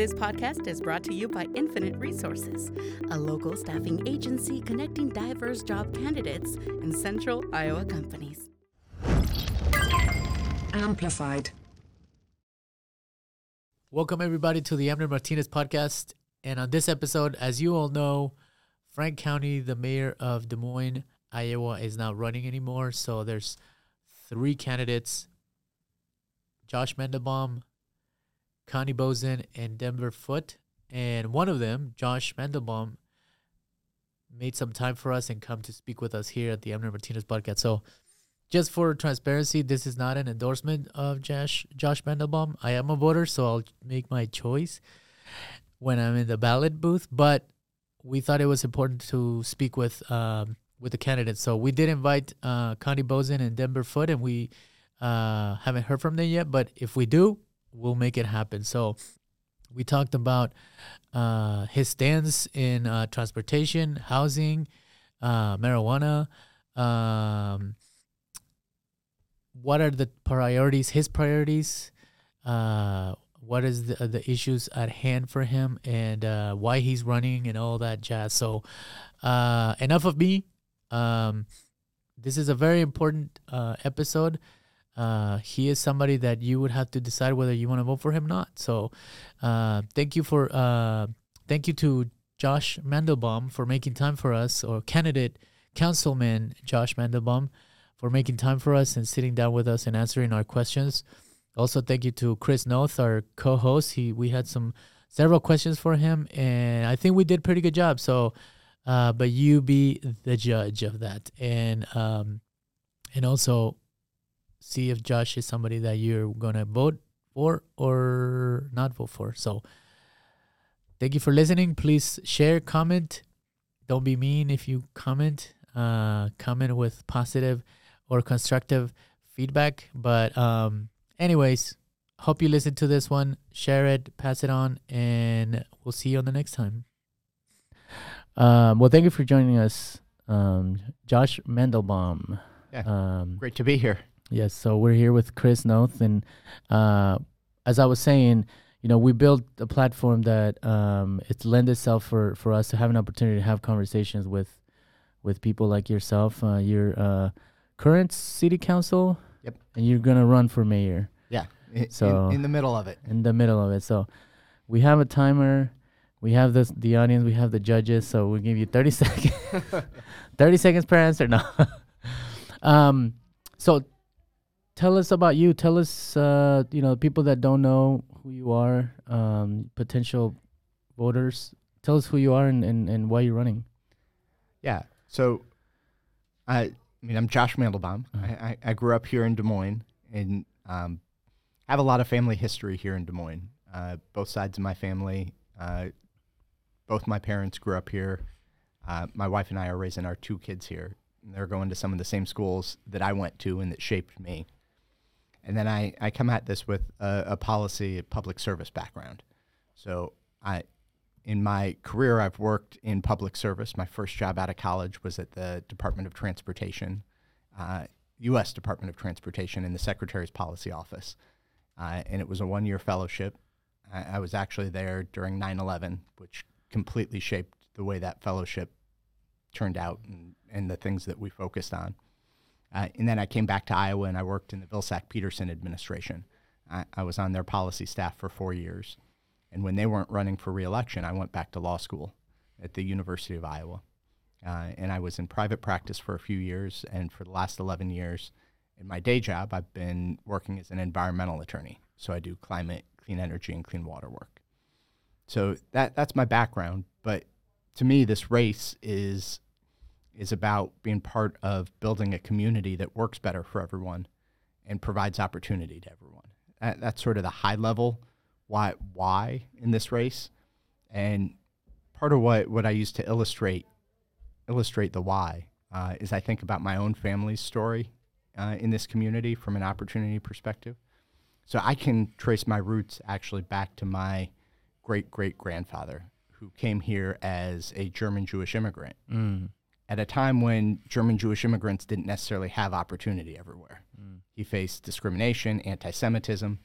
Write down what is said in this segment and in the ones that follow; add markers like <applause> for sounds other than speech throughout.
This podcast is brought to you by Infinite Resources, a local staffing agency connecting diverse job candidates in central Iowa companies. Amplified. Welcome, everybody, to the Amner Martinez podcast. And on this episode, as you all know, Frank Cownie, the mayor of Des Moines, Iowa, is not running anymore. So there's three candidates Josh Mandelbaum, Connie Boesen, and Denver Foote. And one of them, Josh Mandelbaum, made some time for us and come to speak with us here at the Amner Martinez podcast. So just for transparency, this is not an endorsement of Josh Josh Mandelbaum. I am a voter, so I'll make my choice when I'm in the ballot booth. But we thought it was important to speak with um, with the candidates, so we did invite uh, Connie Boesen and Denver Foote, and we uh, haven't heard from them yet. But if we do, we'll make it happen. So we talked about uh, his stance in uh, transportation, housing, uh, marijuana. Um, what are the priorities? His priorities. Uh, what is the the issues at hand for him, and uh, why he's running, and all that jazz. So, uh, enough of me. Um, this is a very important episode. Uh, he is somebody that you would have to decide whether you want to vote for him or not. So, uh, thank you for uh, thank you to Josh Mandelbaum for making time for us, or candidate councilman Josh Mandelbaum for making time for us and sitting down with us and answering our questions. Also, thank you to Chris Noth, our co-host. He we had some several questions for him, and I think we did pretty good job. So, uh, but you be the judge of that, and um, and also see if Josh is somebody that you're gonna vote for or not vote for. So, thank you for listening. Please share, comment. Don't be mean if you comment. Uh, comment with positive or constructive feedback. But um, anyways, hope you listen to this one, share it, pass it on, and we'll see you on the next time. Um, well, thank you for joining us, um, Josh Mandelbaum. Yeah. Um, Great to be here. Yes, so we're here with Chris Noth, and uh, as I was saying, you know, we built a platform that um, it's lend itself for for us to have an opportunity to have conversations with with people like yourself. Uh, you're uh, current city council, Yep. and you're gonna run for mayor Yeah. In, So- in, in the middle of it. in the middle of it. So we have a timer. We have this the audience. We have the judges. So we'll give you thirty <laughs> seconds. <laughs> thirty seconds per answer. No. <laughs> um. So tell us about you. Tell us, uh, you know, people that don't know who you are, um, potential voters. Tell us who you are and, and, and why you're running. Yeah. So, I, I mean, I'm Josh Mandelbaum. Uh-huh. I, I, I grew up here in Des Moines and um, have a lot of family history here in Des Moines. Uh, both sides of my family, uh, both my parents grew up here. Uh, my wife and I are raising our two kids here. They're going to some of the same schools that I went to and that shaped me. And then I, I come at this with a, a policy, a public service background. So I, in my career, I've worked in public service. My first job out of college was at the Department of Transportation, uh, U.S. Department of Transportation, in the Secretary's Policy Office. Uh, and it was a one year fellowship. I, I was actually there during 9 11, which completely shaped the way that fellowship turned out and, and the things that we focused on. Uh, and then I came back to Iowa and I worked in the Vilsack Pederson administration. I, I was on their policy staff for four years. And when they weren't running for reelection, I went back to law school at the University of Iowa. Uh, and I was in private practice for a few years. And for the last 11 years, in my day job, I've been working as an environmental attorney. So I do climate, clean energy, and clean water work. So that, that's my background. But to me, this race is, is about being part of building a community that works better for everyone and provides opportunity to everyone. That, that's sort of the high level why why in this race and part of what what i use to illustrate illustrate the why uh, is i think about my own family's story uh, in this community from an opportunity perspective so i can trace my roots actually back to my great great grandfather who came here as a german jewish immigrant Mm. At a time when German Jewish immigrants didn't necessarily have opportunity everywhere. Mm. He faced discrimination, anti Semitism.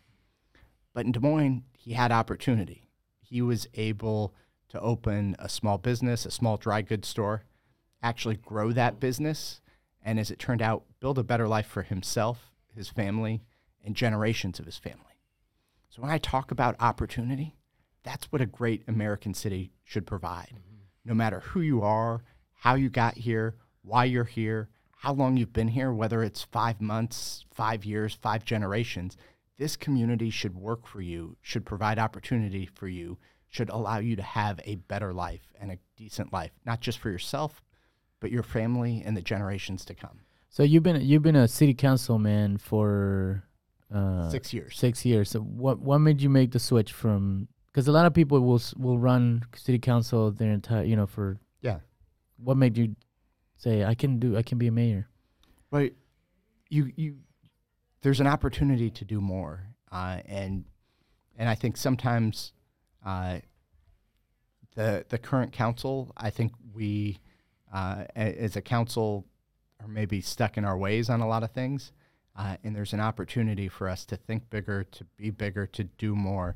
But in Des Moines, he had opportunity. he was able to open a small business, a small dry goods store, actually grow that business, and as it turned out, build a better life for himself, his family, and generations of his family. So when I talk about opportunity, that's what a great American city should provide. Mm-hmm. No matter who you are, how you got here, why you're here, how long you've been here, whether it's five months, five years, five generations, this community should work for you, should provide opportunity for you, should allow you to have a better life and a decent life, not just for yourself, but your family and the generations to come. So you've been you've been a city councilman for uh, Six years. Six years. So what what made you make the switch from? Because a lot of people will will run city council their entire you know for. Yeah. What made you say I can do I can be a mayor? Right. you you there's an opportunity to do more, uh, and and I think sometimes uh, the the current council, I think we uh, as a council are maybe stuck in our ways on a lot of things, uh, and there's an opportunity for us to think bigger, to be bigger, to do more.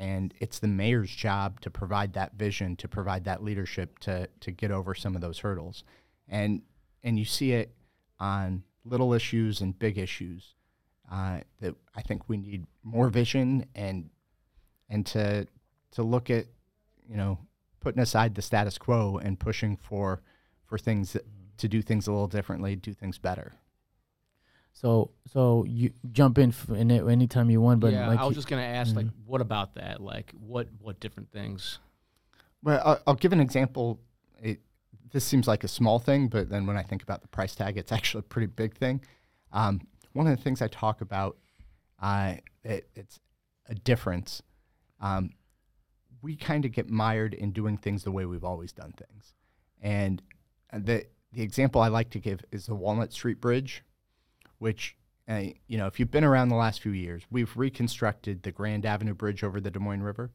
And it's the mayor's job to provide that vision, to provide that leadership, to to get over some of those hurdles, and and you see it on little issues and big issues. Uh, that I think we need more vision and and to to look at you know putting aside the status quo and pushing for for things that, to do things a little differently, do things better. So so you jump in f- in it anytime you want, but yeah, like I was you- just gonna ask, like, Mhm. what about that? Like, what what different things? Well, I'll, I'll give an example. It, this seems like a small thing, but then when I think about the price tag, it's actually a pretty big thing. Um, one of the things I talk about, uh, it, it's a difference. Um, we kind of get mired in doing things the way we've always done things, and uh, the the example I like to give is the Walnut Street Bridge, which. Uh, you know, if you've been around the last few years, we've reconstructed the Grand Avenue Bridge over the Des Moines River,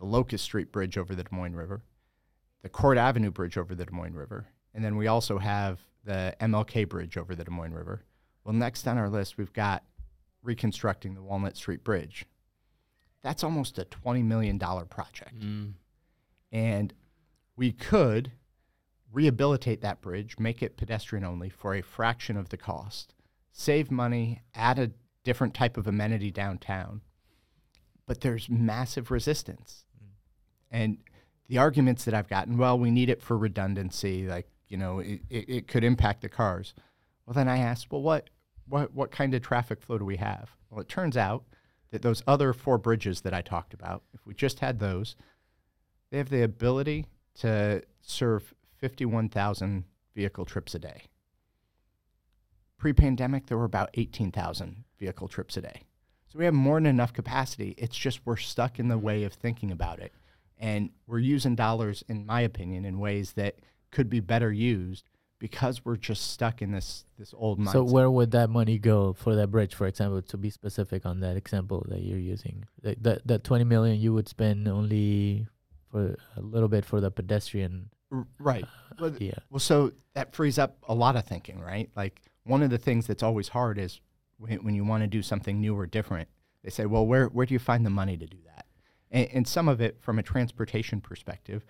the Locust Street Bridge over the Des Moines River, the Court Avenue Bridge over the Des Moines River, and then we also have the MLK Bridge over the Des Moines River. Well, next on our list, we've got reconstructing the Walnut Street Bridge. That's almost a $20 million project. Mm. And we could rehabilitate that bridge, make it pedestrian only for a fraction of the cost, save money, add a different type of amenity downtown. But there's massive resistance. Mm. And the arguments that I've gotten, well, we need it for redundancy, like, you know, it, it, it could impact the cars. Well, then I asked, well, what, what, what kind of traffic flow do we have? Well, it turns out that those other four bridges that I talked about, if we just had those, they have the ability to serve 51,000 vehicle trips a day. Pre pandemic, there were about 18,000 vehicle trips a day. So we have more than enough capacity. It's just we're stuck in the way of thinking about it. And we're using dollars, in my opinion, in ways that could be better used because we're just stuck in this, this old mindset. So where would that money go for that bridge, for example, to be specific on that example that you're using? That that, that 20 million you would spend only for a little bit for the pedestrian right. Uh, well, idea. Well, so that frees up a lot of thinking, right? Like one of the things that's always hard is when, when you want to do something new or different, they say, well, where, where do you find the money to do that? And, and some of it from a transportation perspective,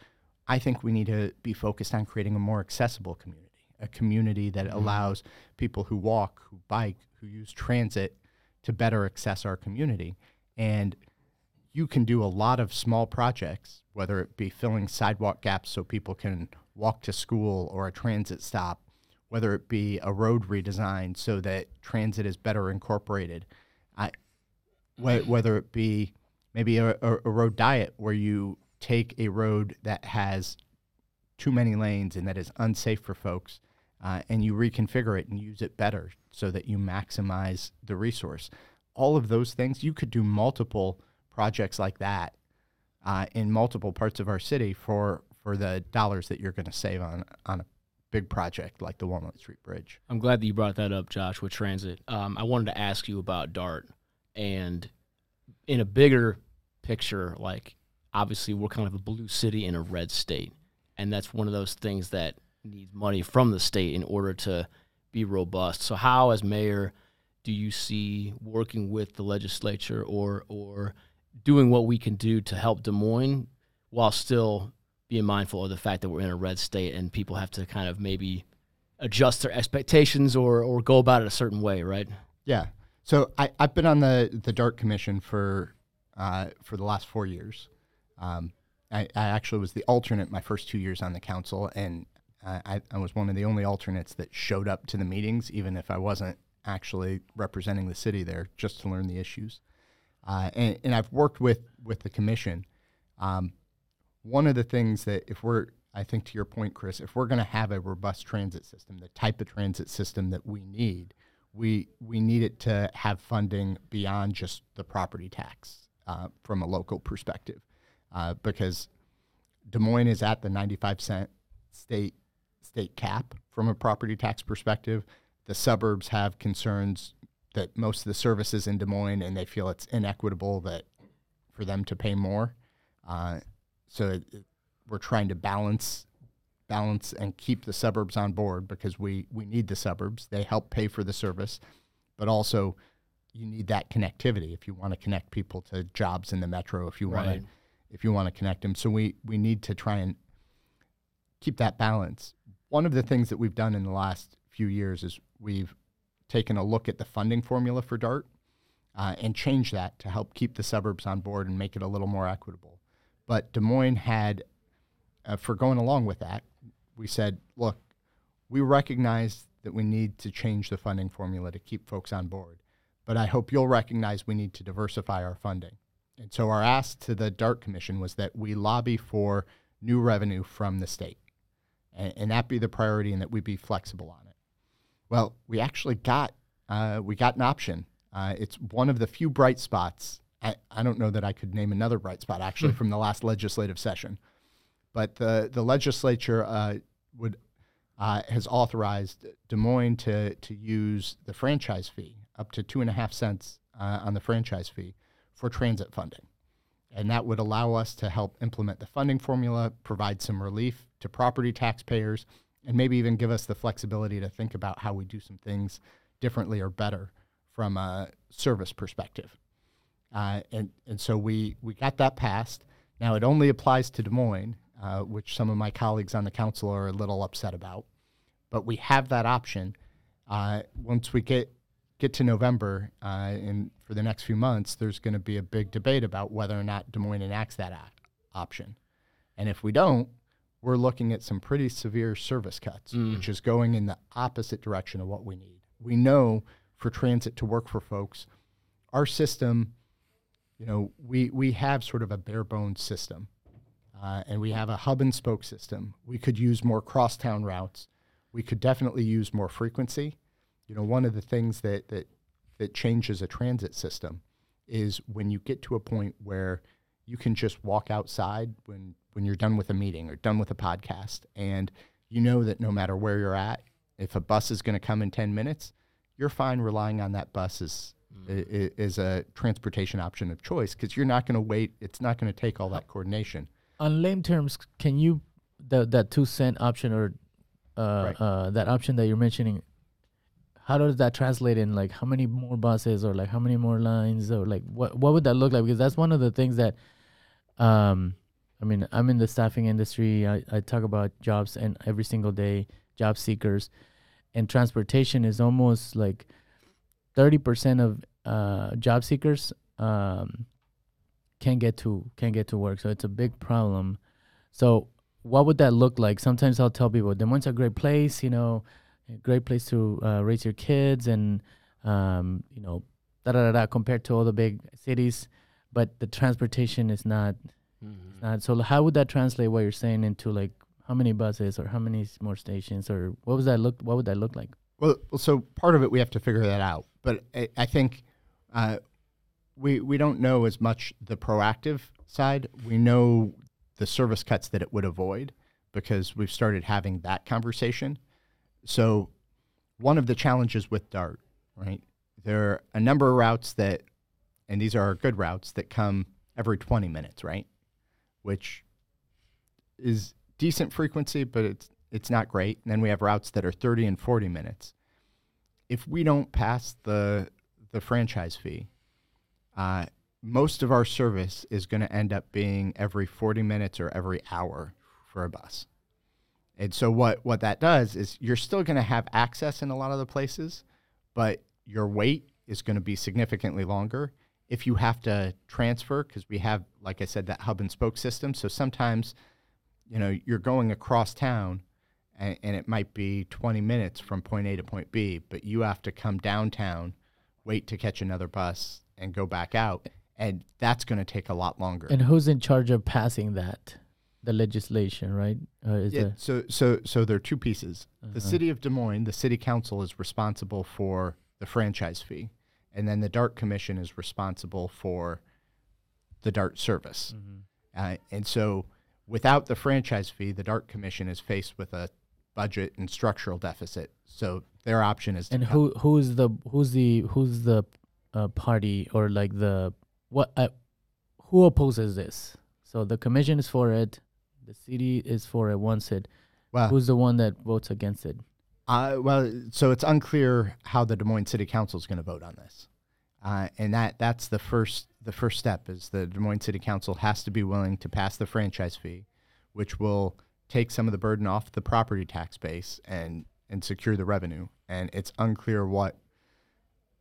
I think we need to be focused on creating a more accessible community, a community that mm-hmm. allows people who walk, who bike, who use transit to better access our community. And you can do a lot of small projects, whether it be filling sidewalk gaps so people can walk to school or a transit stop, whether it be a road redesign so that transit is better incorporated, I, wh- whether it be maybe a, a, a road diet where you take a road that has too many lanes and that is unsafe for folks uh, and you reconfigure it and use it better so that you maximize the resource. All of those things, you could do multiple projects like that uh, in multiple parts of our city for, for the dollars that you're going to save on, on a big project like the Walnut Street Bridge. I'm glad that you brought that up, Josh, with transit. Um, I wanted to ask you about DART and in a bigger picture, like obviously we're kind of a blue city in a red state, and that's one of those things that needs money from the state in order to be robust. So, how, as mayor, do you see working with the legislature or or doing what we can do to help Des Moines while still being mindful of the fact that we're in a red state and people have to kind of maybe adjust their expectations or or go about it a certain way, right? Yeah. So I, I've been on the the Dart Commission for uh, for the last four years. Um, I, I actually was the alternate my first two years on the council, and I, I was one of the only alternates that showed up to the meetings, even if I wasn't actually representing the city there, just to learn the issues. Uh, and, and I've worked with with the commission. Um, one of the things that if we're I think to your point, Chris, if we're going to have a robust transit system, the type of transit system that we need, we we need it to have funding beyond just the property tax uh, from a local perspective, uh, because Des Moines is at the 95 cent state state cap from a property tax perspective. The suburbs have concerns that most of the services in Des Moines, and they feel it's inequitable that for them to pay more. Uh, so it, we're trying to balance balance and keep the suburbs on board because we we need the suburbs. They help pay for the service, but also you need that connectivity if you want to connect people to jobs in the metro. If you want Right. to if you want to connect them, so we we need to try and keep that balance. One of the things that we've done in the last few years is we've taken a look at the funding formula for DART uh, and changed that to help keep the suburbs on board and make it a little more equitable. But Des Moines had, uh, for going along with that, we said, look, we recognize that we need to change the funding formula to keep folks on board. But I hope you'll recognize we need to diversify our funding. And so our ask to the DART Commission was that we lobby for new revenue from the state and, and that be the priority and that we be flexible on it. Well, we actually got uh, we got an option. Uh, it's one of the few bright spots. I, I don't know that I could name another bright spot actually from the last legislative session, but the the legislature uh, would uh, has authorized Des Moines to to use the franchise fee up to two and a half cents uh, on the franchise fee for transit funding. And that would allow us to help implement the funding formula, provide some relief to property taxpayers, and maybe even give us the flexibility to think about how we do some things differently or better from a service perspective. Uh, and, and so we, we got that passed. Now it only applies to Des Moines, uh, which some of my colleagues on the council are a little upset about. But we have that option. Uh, once we get get to November, uh, and for the next few months, there's going to be a big debate about whether or not Des Moines enacts that option. And if we don't, we're looking at some pretty severe service cuts, which is going in the opposite direction of what we need. We know for transit to work for folks, our system, you know, we, we have sort of a bare bones system. Uh, and we have a hub and spoke system. We could use more crosstown routes. We could definitely use more frequency. You know, one of the things that, that, that changes a transit system is when you get to a point where you can just walk outside when, when you're done with a meeting or done with a podcast, and you know that no matter where you're at, if a bus is going to come in 10 minutes, you're fine relying on that bus as, is a transportation option of choice because you're not going to wait. It's not going to take all that coordination. on lame terms, can you the that two cent option or uh, Right. uh, that option that you're mentioning? How does that translate in like how many more buses or like how many more lines or like what what would that look like? Because that's one of the things that, um, I mean, I'm in the staffing industry. I, I talk about jobs and every single day, job seekers, and transportation is almost like thirty percent of uh, job seekers um, can't get to can't get to work. So it's a big problem. So what would that look like? Sometimes I'll tell people Des Moines is a great place, you know, a great place to uh, raise your kids and um, you know, da da da da compared to all the big cities, but the transportation is not Mhm. not. So how would that translate what you're saying into like how many buses or how many more stations or what was that look? What would that look like? Well, well, so part of it we have to figure that out. But I, I think uh, we we don't know as much the proactive side. We know the service cuts that it would avoid because we've started having that conversation. So one of the challenges with Dart, right? There are a number of routes that, and these are good routes that come every 20 minutes, right? Which is decent frequency, but it's it's not great. And then we have routes that are 30 and 40 minutes. If we don't pass the the franchise fee, uh, most of our service is going to end up being every 40 minutes or every hour for a bus. And so what what that does is you're still going to have access in a lot of the places, but your wait is going to be significantly longer if you have to transfer because we have like I said that hub and spoke system. So sometimes you know you're going across town and, and it might be 20 minutes from point A to point B, but you have to come downtown, wait to catch another bus and go back out and that's going to take a lot longer. And who's in charge of passing that? The legislation, right? Is Yeah, so so so there are two pieces. The Uh-huh. city of Des Moines, the city council is responsible for the franchise fee, and then the DART commission is responsible for the DART service. Mm-hmm. Uh, and so, without the franchise fee, the DART commission is faced with a budget and structural deficit. So their option is and who who's the who's the who's the uh, party or like the what uh, who opposes this? So the commission is for it, the city is for it, wants it. well, Who's the one that votes against it? Uh, well, so it's unclear how the Des Moines City Council is going to vote on this, uh, and that that's the first the first step is the Des Moines City Council has to be willing to pass the franchise fee, which will take some of the burden off the property tax base and and secure the revenue. And it's unclear what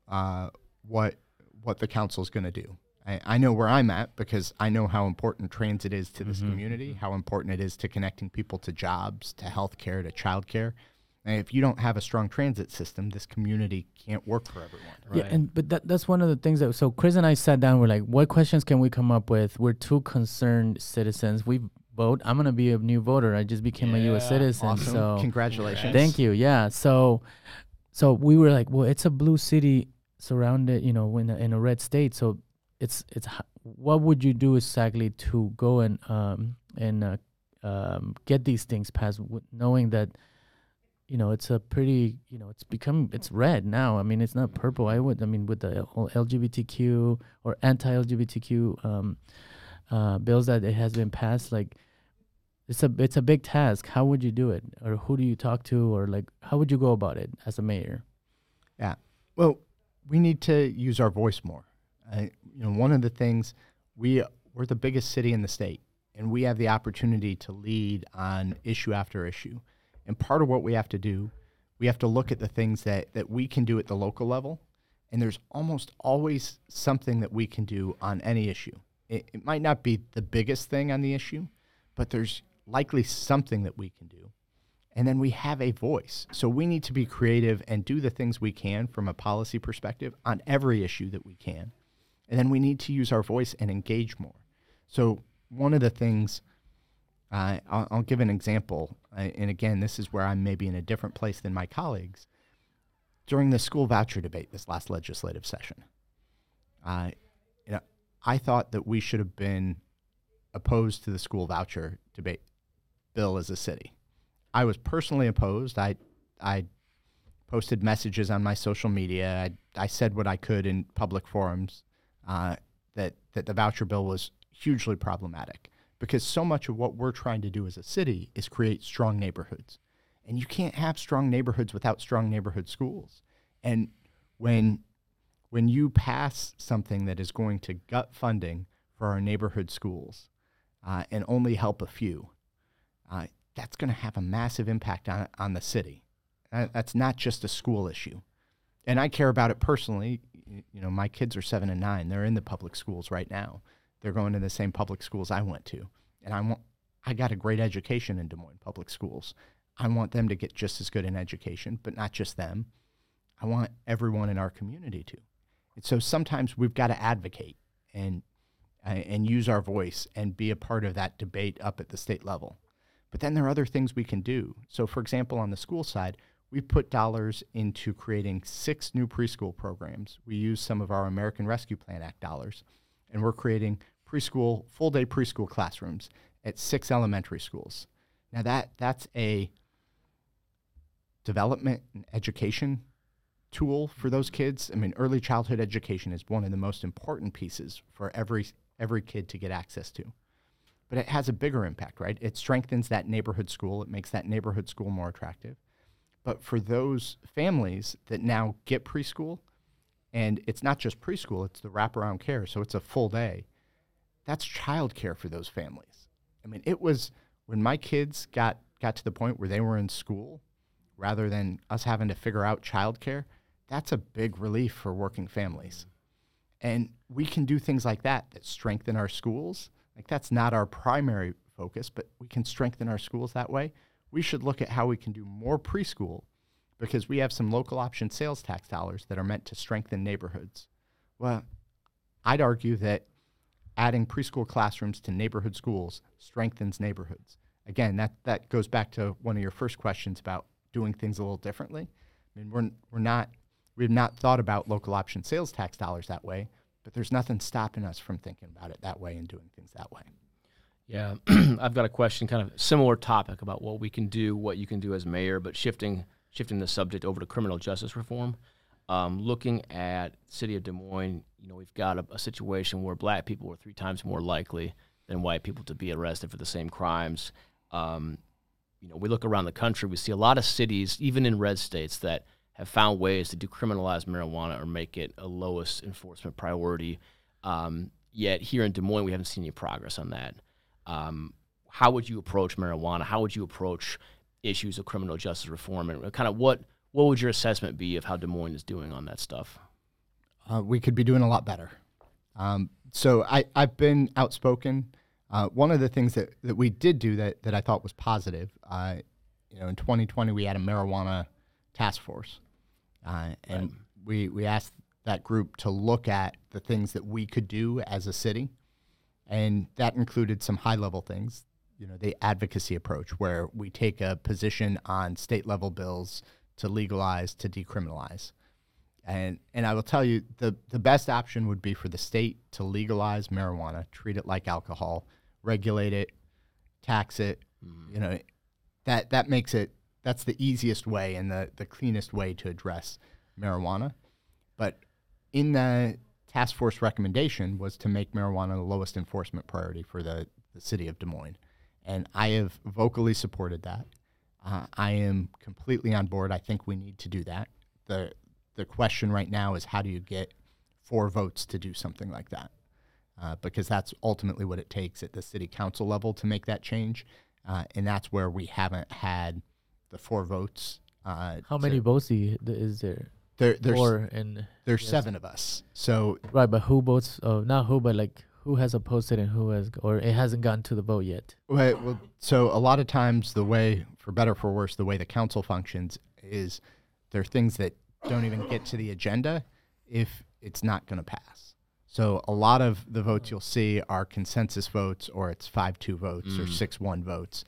uh, what what the council is going to do. I, I know where I'm at because I know how important transit is to this community, how important it is to connecting people to jobs, to healthcare, to childcare. And if you don't have a strong transit system, this community can't work for everyone. Yeah, and but that that's one of the things that so Chris and I sat down. We're like, what questions can we come up with? We're two concerned citizens. We vote. I'm gonna be a new voter. I just became a U.S. Citizen. Awesome. So Congratulations. Thank you. Yeah. So, so we were like, well, it's a blue city surrounded, you know, in a, in a red state. So it's it's what would you do exactly to go and um and uh, um get these things passed, w- knowing that. You know, it's a pretty. You know, it's become it's red now. I mean, it's not purple. I would. I mean, with the whole LGBTQ or anti-LGBTQ um, uh, bills that it has been passed, like it's a it's a big task. How would you do it, or who do you talk to, or like how would you go about it as a mayor? Yeah. Well, we need to use our voice more. Uh, you know, one of the things we we're the biggest city in the state, and we have the opportunity to lead on issue after issue. And part of what we have to do, we have to look at the things that that we can do at the local level, and there's almost always something that we can do on any issue. It, it might not be the biggest thing on the issue, but there's likely something that we can do and then we have a voice. So we need to be creative and do the things we can from a policy perspective on every issue that we can. And then we need to use our voice and engage more. So one of the things, uh, I'll, I'll give an example, and again, this is where I'm maybe in a different place than my colleagues. During the school voucher debate this last legislative session, uh, I thought that we should have been opposed to the school voucher debate bill as a city. I was personally opposed. I I posted messages on my social media. I, I said what I could in public forums uh, that that the voucher bill was hugely problematic because so much of what we're trying to do as a city is create strong neighborhoods, and you can't have strong neighborhoods without strong neighborhood schools. And when when you pass something that is going to gut funding for our neighborhood schools uh, and only help a few, uh, that's going to have a massive impact on, on the city. Uh, that's not just a school issue. And I care about it personally. You know, my kids are seven and nine. They're in the public schools right now. They're going to the same public schools I went to. And I want, I got a great education in Des Moines public schools. I want them to get just as good an education, but not just them. I want everyone in our community to. And so sometimes we've got to advocate and uh, and use our voice and be a part of that debate up at the state level. But then there are other things we can do. So, for example, on the school side, we put dollars into creating six new preschool programs. We use some of our American Rescue Plan Act dollars, and we're creating preschool, full day preschool classrooms at six elementary schools. Now, that, that's a development and education tool for those kids. I mean, early childhood education is one of the most important pieces for every every kid to get access to. But it has a bigger impact, right? It strengthens that neighborhood school. It makes that neighborhood school more attractive. But for those families that now get preschool, And it's not just preschool, it's the wraparound care. So it's a full day. That's childcare for those families. I mean, it was when my kids got, got to the point where they were in school, rather than us having to figure out childcare, that's a big relief for working families. And we can do things like that that strengthen our schools. Like that's not our primary focus, but we can strengthen our schools that way. We should look at how we can do more preschool because we have some local option sales tax dollars that are meant to strengthen neighborhoods. Well, I'd argue that adding preschool classrooms to neighborhood schools strengthens neighborhoods. Again, that, that goes back to one of your first questions about doing things a little differently. I mean, we're, we're not, we've not thought about local option sales tax dollars that way, but there's nothing stopping us from thinking about it that way and doing things that way. Yeah, <clears throat> I've got a question, kind of similar topic about what we can do, what you can do as mayor, but shifting shifting the subject over to criminal justice reform. Um, looking at city of Des Moines, you know, we've got a, a, situation where black people are three times more likely than white people to be arrested for the same crimes. Um, you know, we look around the country, we see a lot of cities, even in red states, that have found ways to decriminalize marijuana or make it a lowest enforcement priority. Um, yet here in Des Moines, we haven't seen any progress on that. Um, how would you approach marijuana? How would you approach issues of criminal justice reform? And kind of what what would your assessment be of how Des Moines is doing on that stuff? Uh, we could be doing a lot better. Um, so I, I've been outspoken. Uh, one of the things that, that we did do that, that I thought was positive, uh, you know, in 2020 we had a marijuana task force, uh, and right. we we asked that group to look at the things that we could do as a city, and that included some high level things you know the advocacy approach where we take a position on state level bills to legalize to decriminalize and and I will tell you the the best option would be for the state to legalize marijuana treat it like alcohol regulate it tax it mm. you know that that makes it that's the easiest way and the the cleanest way to address marijuana but in the task force recommendation was to make marijuana the lowest enforcement priority for the, the city of Des Moines and I have vocally supported that. Uh, I am completely on board. I think we need to do that. the The question right now is how do you get four votes to do something like that? Uh, because that's ultimately what it takes at the city council level to make that change, uh, and that's where we haven't had the four votes. Uh, how many votes is there? There, there's four and there's yes. seven of us. So right, but who votes? Oh, not who, but like who has opposed it and who has, or it hasn't gotten to the vote yet? Right. Well, so a lot of times the way, for better or for worse, the way the council functions is there are things that don't even get to the agenda if it's not going to pass. So a lot of the votes you'll see are consensus votes, or it's five-two votes, mm. or six-one votes,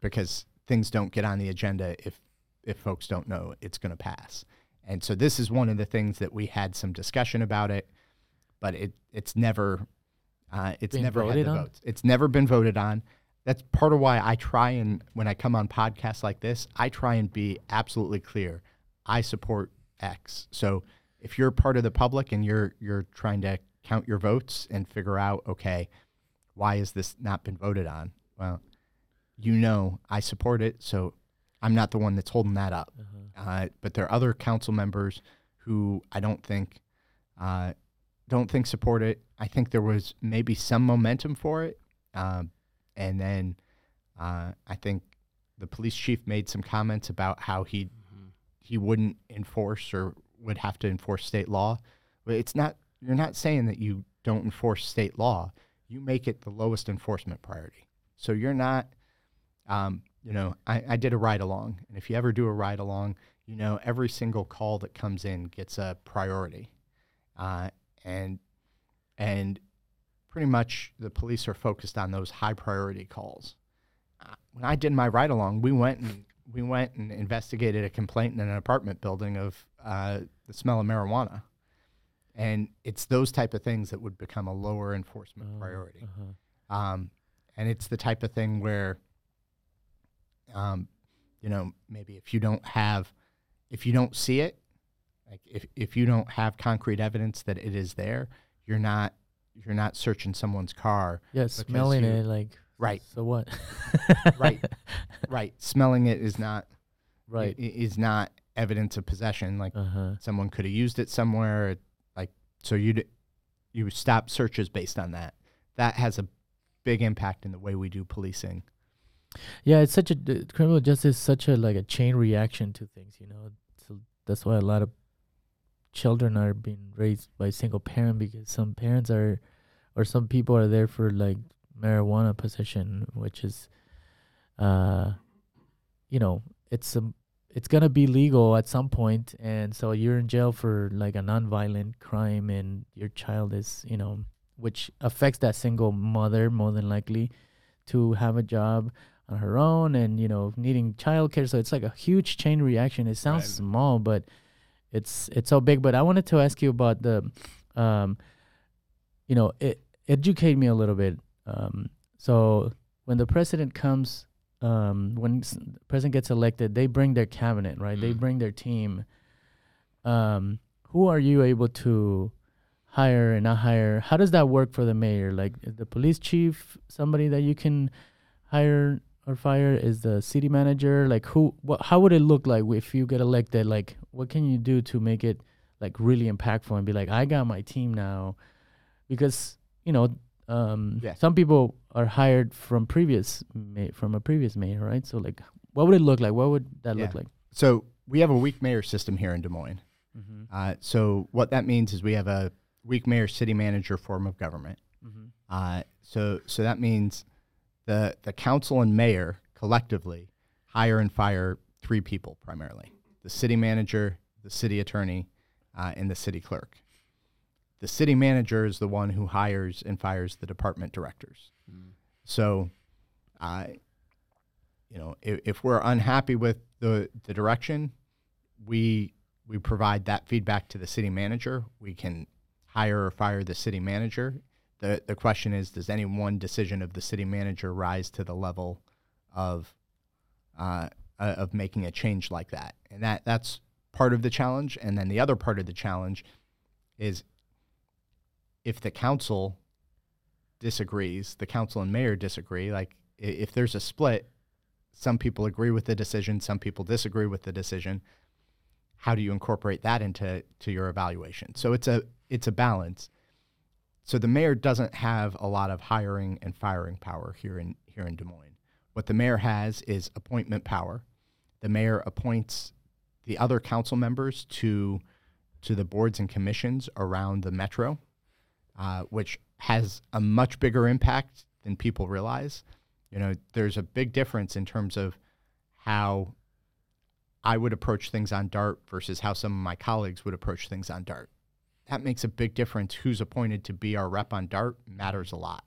because things don't get on the agenda if if folks don't know it's going to pass. And so this is one of the things that we had some discussion about it, but it it's never uh, it's Being never had the on? votes. It's never been voted on. That's part of why I try and when I come on podcasts like this, I try and be absolutely clear. I support X. So if you're part of the public and you're you're trying to count your votes and figure out, okay, why has this not been voted on? Well, you know I support it, so I'm not the one that's holding that up. Uh-huh. Uh, but there are other council members who I don't think uh, don't think support it. I think there was maybe some momentum for it, um, and then uh, I think the police chief made some comments about how he mm-hmm. he wouldn't enforce or would have to enforce state law. But it's not you're not saying that you don't enforce state law. You make it the lowest enforcement priority. So you're not, um, you know, I, I did a ride along, and if you ever do a ride along, you know every single call that comes in gets a priority. Uh, and and pretty much the police are focused on those high priority calls. Uh, when I did my ride along, we went and we went and investigated a complaint in an apartment building of uh, the smell of marijuana, and it's those type of things that would become a lower enforcement oh, priority. Uh-huh. Um, and it's the type of thing where, um, you know, maybe if you don't have, if you don't see it, like if, if you don't have concrete evidence that it is there, you're not you're not searching someone's car. Yeah, smelling you, it like right. So what? <laughs> right, <laughs> right. Smelling it is not right. Is not evidence of possession, like Uh huh. someone could have used it somewhere, like so you'd you stop searches based on that. That has a big impact in the way we do policing. Yeah, it's such a criminal justice is such a like a chain reaction to things, you know. So that's why a lot of children are being raised by single parent because some parents are or some people are there for like marijuana possession, which is uh you know, it's um it's gonna be legal at some point and so you're in jail for like a non-violent crime and your child is, you know, which affects that single mother more than likely to have a job on her own and you know needing childcare. So it's like a huge chain reaction. It sounds Right. small but it's it's so big. But i wanted to ask you about the um you know it, educate me a little bit. Um so when the president comes um when s- president gets elected they bring their cabinet right? They Mm. bring their team. Um who are you able to hire and not hire? How does that work for the mayor? Like is the police chief somebody that you can hire or fire is the city manager like who what how would it look like if you get elected like what can you do to make it like really impactful and be like i got my team now because you know um Yeah. some people are hired from previous ma- from a previous mayor right so like what would it look like what would that look like So we have a weak mayor system here in Des Moines. mm-hmm. Uh, so what that means is we have a weak mayor city manager form of government. Mm-hmm. Uh, so so that means the the council and mayor collectively hire and fire three people primarily: the city manager, the city attorney, uh, and the city clerk. The city manager is the one who hires and fires the department directors. So, uh, you know, if, if we're unhappy with the the direction, we we provide that feedback to the city manager. We can hire or fire the city manager. The the question is, does any one decision of the city manager rise to the level of uh, uh, of making a change like that? And that that's part of the challenge. And then the other part of the challenge is if the council disagrees, the council and mayor disagree. Like if there's a split, some people agree with the decision, some people disagree with the decision. How do you incorporate that into to your evaluation? So it's a it's a balance. So the mayor doesn't have a lot of hiring and firing power here in here in Des Moines. What the mayor has is appointment power. The mayor appoints the other council members to to the boards and commissions around the metro, uh, which has a much bigger impact than people realize. You know, there's a big difference in terms of how I would approach things on DART versus how some of my colleagues would approach things on DART. That makes a big difference. Who's appointed to be our rep on DART matters a lot.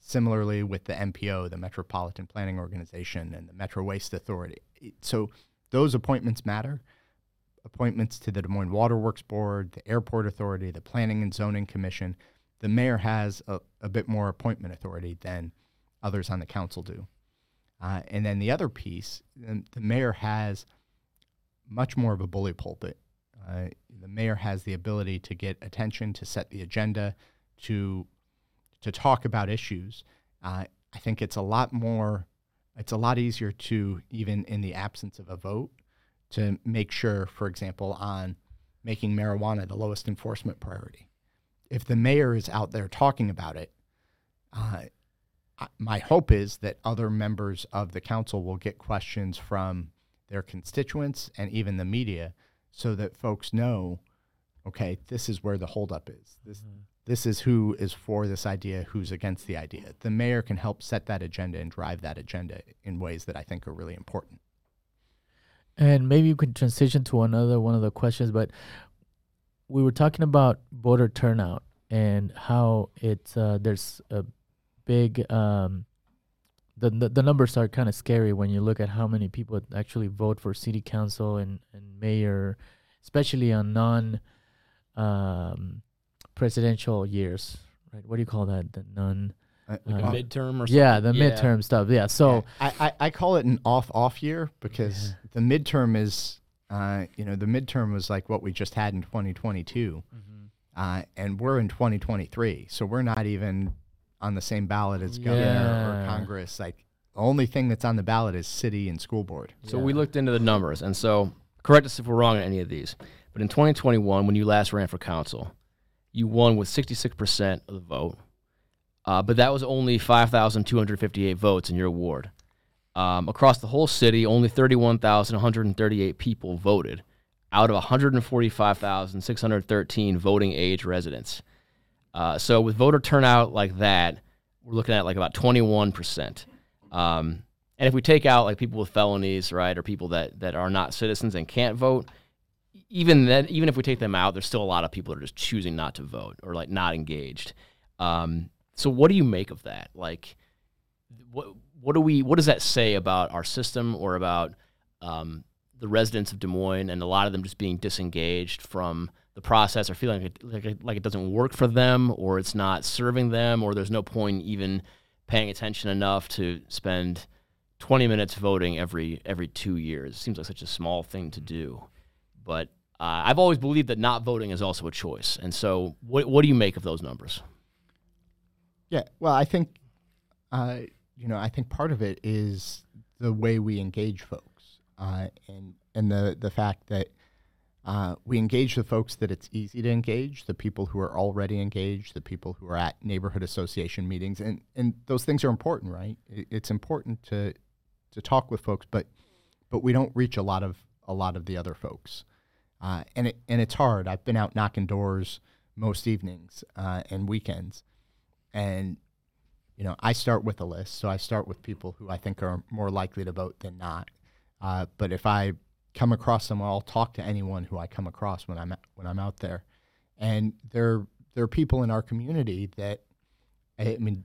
Similarly, with the MPO, the Metropolitan Planning Organization, and the Metro Waste Authority. So those appointments matter. Appointments to the Des Moines Water Works Board, the Airport Authority, the Planning and Zoning Commission. The mayor has a, a bit more appointment authority than others on the council do. Uh, and then the other piece, the mayor has much more of a bully pulpit. Uh, the mayor has the ability to get attention, to set the agenda, to to talk about issues. Uh, I think it's a lot more. It's a lot easier to even in the absence of a vote to make sure, for example, on making marijuana the lowest enforcement priority. If the mayor is out there talking about it, uh, my hope is that other members of the council will get questions from their constituents and even the media so that folks know okay this is where the holdup is. This this is who is for this idea who's against the idea. The mayor can help set that agenda and drive that agenda in ways that i think are really important. And maybe you can transition to another one of the questions, but we were talking about voter turnout and how it's uh, there's a big um, the, the the numbers are kind of scary when you look at how many people actually vote for city council and, and mayor, especially on non um, presidential years, right? What do you call that? The non Uh, Like Uh, midterm or something. yeah, the Yeah. midterm stuff. Yeah, so Yeah. I, I, I call it an off off year because Yeah. the midterm is uh, you know the midterm was like what we just had in 2022 uh, and we're in 2023 so we're not even on the same ballot as governor or congress like the only thing that's on the ballot is city and school board So Yeah. we looked into the numbers, and so correct us if we're wrong on any of these. But in 2021, when you last ran for council, you won with 66% of the vote. Uh, but that was only 5,258 votes in your ward. Um, across the whole city, only 31,138 people voted out of 145,613 voting age residents. Uh, so with voter turnout like that, we're looking at like about 21%. Um, and if we take out like people with felonies, right, or people that, that are not citizens and can't vote, even then, even if we take them out, there's still a lot of people that are just choosing not to vote or like not engaged. Um, so what do you make of that? Like, what what do we what does that say about our system or about um, the residents of Des Moines and a lot of them just being disengaged from the process or feeling like it, like it, like it doesn't work for them or it's not serving them or there's no point even paying attention enough to spend 20 minutes voting every every two years. It seems like such a small thing to do, but uh, I've always believed that not voting is also a choice. And so, what what do you make of those numbers? Yeah, well, I think, uh, you know, I think part of it is the way we engage folks, uh, and and the the fact that uh, we engage the folks that it's easy to engage, the people who are already engaged, the people who are at neighborhood association meetings, and and those things are important, right? It's important to to talk with folks, but but we don't reach a lot of a lot of the other folks, uh, and it and it's hard. I've been out knocking doors most evenings uh, and weekends and you know i start with a list so i start with people who i think are more likely to vote than not uh, but if i come across them i'll talk to anyone who i come across when i'm when i'm out there and there there are people in our community that i mean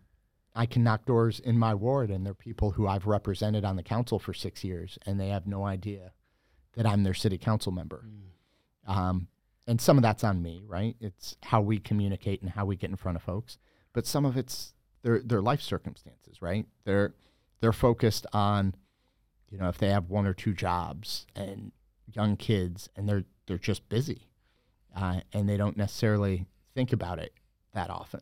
i can knock doors in my ward and they're people who i've represented on the council for six years and they have no idea that i'm their city council member mm. um, and some of that's on me right it's how we communicate and how we get in front of folks but some of it's their their life circumstances, right? They're they're focused on, you know, if they have one or two jobs and young kids, and they're they're just busy, uh, and they don't necessarily think about it that often.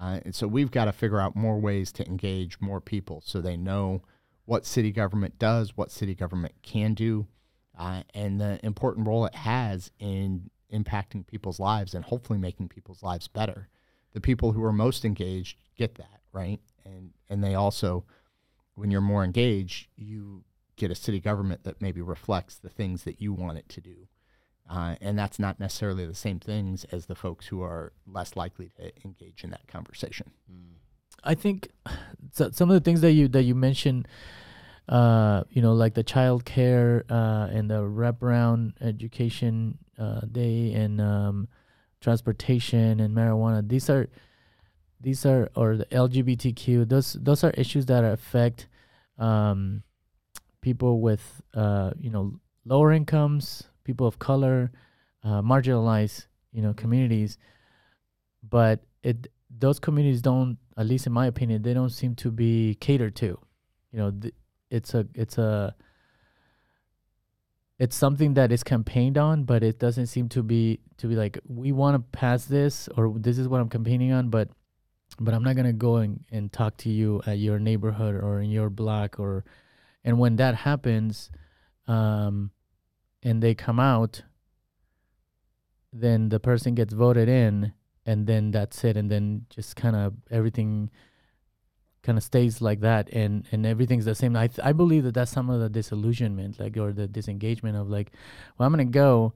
Uh, and so we've got to figure out more ways to engage more people so they know what city government does, what city government can do, uh, and the important role it has in impacting people's lives and hopefully making people's lives better the people who are most engaged get that right, and and they also, when you're more engaged, you get a city government that maybe reflects the things that you want it to do. Uh, and that's not necessarily the same things as the folks who are less likely to engage in that conversation. I think <sighs> so, some of the things that you that you mentioned, uh, you know, like the child care uh, and the wraparound education uh, day and um, transportation and marijuana. These are these are or the LGBTQ. Those those are issues that affect um, people with uh, you know lower incomes, people of color, uh, marginalized you know communities. But it those communities don't, at least in my opinion, they don't seem to be catered to. You know, th- it's a it's a it's something that is campaigned on, but it doesn't seem to be to be like we want to pass this or this is what I'm campaigning on, but but I'm not gonna go and, and talk to you at your neighborhood or in your block or and when that happens, um, and they come out, then the person gets voted in, and then that's it, and then just kind of everything kind of stays like that and and everything's the same. I th- i believe that that's some of the disillusionment like or the disengagement of like well i'm to go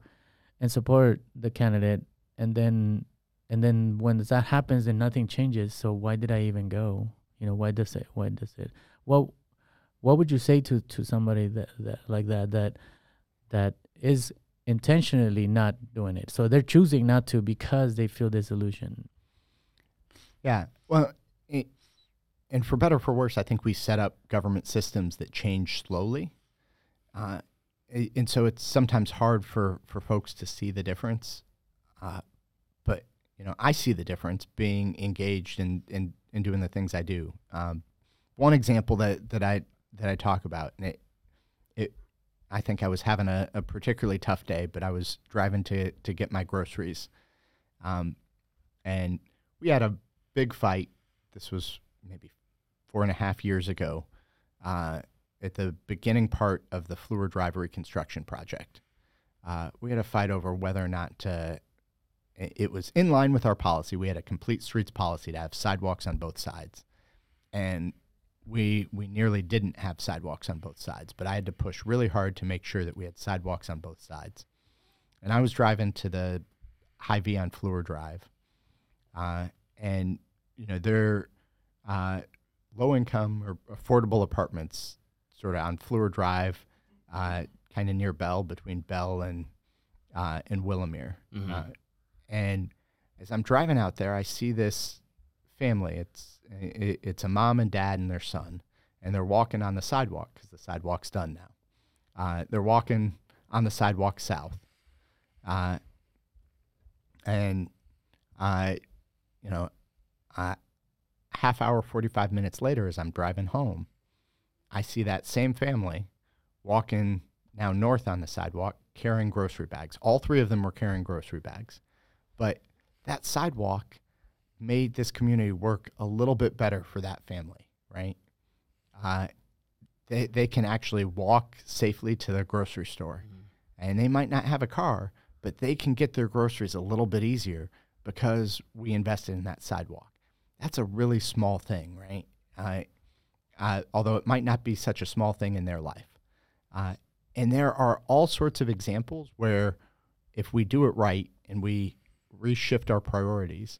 and support the candidate and then and then when that happens then nothing changes. So why did i even go? You know why does it why does it? What what would you say to to somebody that, that like that that that is intentionally not doing it so they're choosing not to because they feel disillusioned yeah well it, and for better for worse, I think we set up government systems that change slowly. Uh, and so it's sometimes hard for, for folks to see the difference. Uh, but, you know, I see the difference being engaged in, in, in doing the things I do. Um, one example that, that I that I talk about, and it, it I think I was having a, a particularly tough day, but I was driving to, to get my groceries. Um, and we had a big fight. This was maybe four and a half years ago uh, at the beginning part of the Fleur Drive reconstruction project. uh, we had a fight over whether or not to. It was in line with our policy. We had a complete streets policy to have sidewalks on both sides, and we we nearly didn't have sidewalks on both sides. But I had to push really hard to make sure that we had sidewalks on both sides. And I was driving to the Hy-Vee on Fleur Drive, uh, and you know they're uh, low income or affordable apartments, sort of on Fleur Drive, uh, kind of near Bell, between Bell and uh, and Willamere. Mhm. Uh, and as I'm driving out there, I see this family. It's it, it's a mom and dad and their son, and they're walking on the sidewalk because the sidewalk's done now. Uh, they're walking on the sidewalk south, uh, and I, you know, uh, half hour, forty five minutes later, as I'm driving home, I see that same family walking now north on the sidewalk carrying grocery bags. All three of them were carrying grocery bags, but that sidewalk made this community work a little bit better for that family, right? Uh, they, they can actually walk safely to their grocery store. And they might not have a car, but they can get their groceries a little bit easier because we invested in that sidewalk. That's a really small thing, right? Uh, uh, although it might not be such a small thing in their life. Uh, and there are all sorts of examples where if we do it right and we reshift our priorities,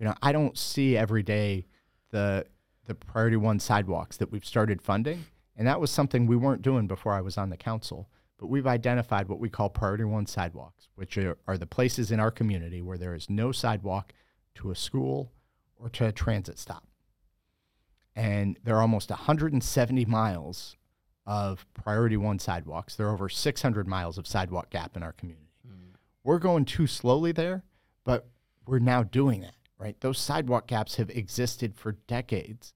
you know, I don't see every day the the priority one sidewalks that we've started funding, and that was something we weren't doing before I was on the council. But we've identified what we call priority one sidewalks, which are, are the places in our community where there is no sidewalk to a school or to a transit stop. And there are almost 170 miles of priority one sidewalks. There are over 600 miles of sidewalk gap in our community. Hmm. We're going too slowly there, but we're now doing that, right? Those sidewalk gaps have existed for decades